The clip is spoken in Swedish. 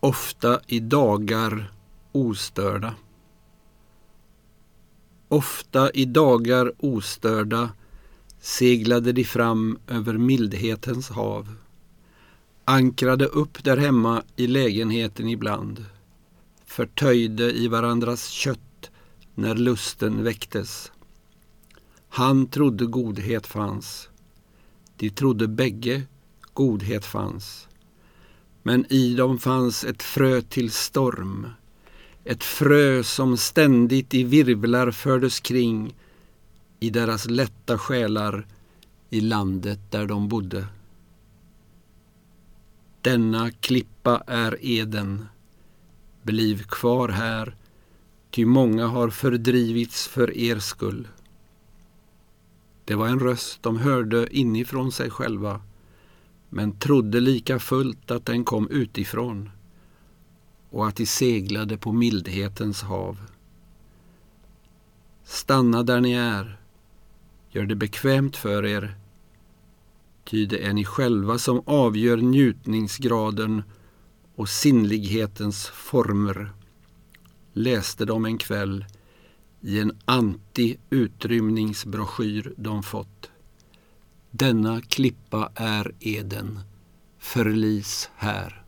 Ofta i dagar ostörda. Ofta i dagar ostörda seglade de fram över mildhetens hav. Ankrade upp där hemma i lägenheten ibland. Förtöjde i varandras kött när lusten väcktes. Han trodde godhet fanns. De trodde bägge godhet fanns. Men i dem fanns ett frö till storm. Ett frö som ständigt i virvlar fördes kring i deras lätta själar i landet där de bodde. Denna klippa är eden. Bliv kvar här, ty många har fördrivits för er skull. Det var en röst de hörde inifrån sig själva men trodde lika fullt att den kom utifrån och att de seglade på mildhetens hav. Stanna där ni är, gör det bekvämt för er, ty det är ni själva som avgör njutningsgraden och sinnlighetens former, läste de en kväll i en anti-utrymningsbroschyr de fått. Denna klippa är eden. Förlis här.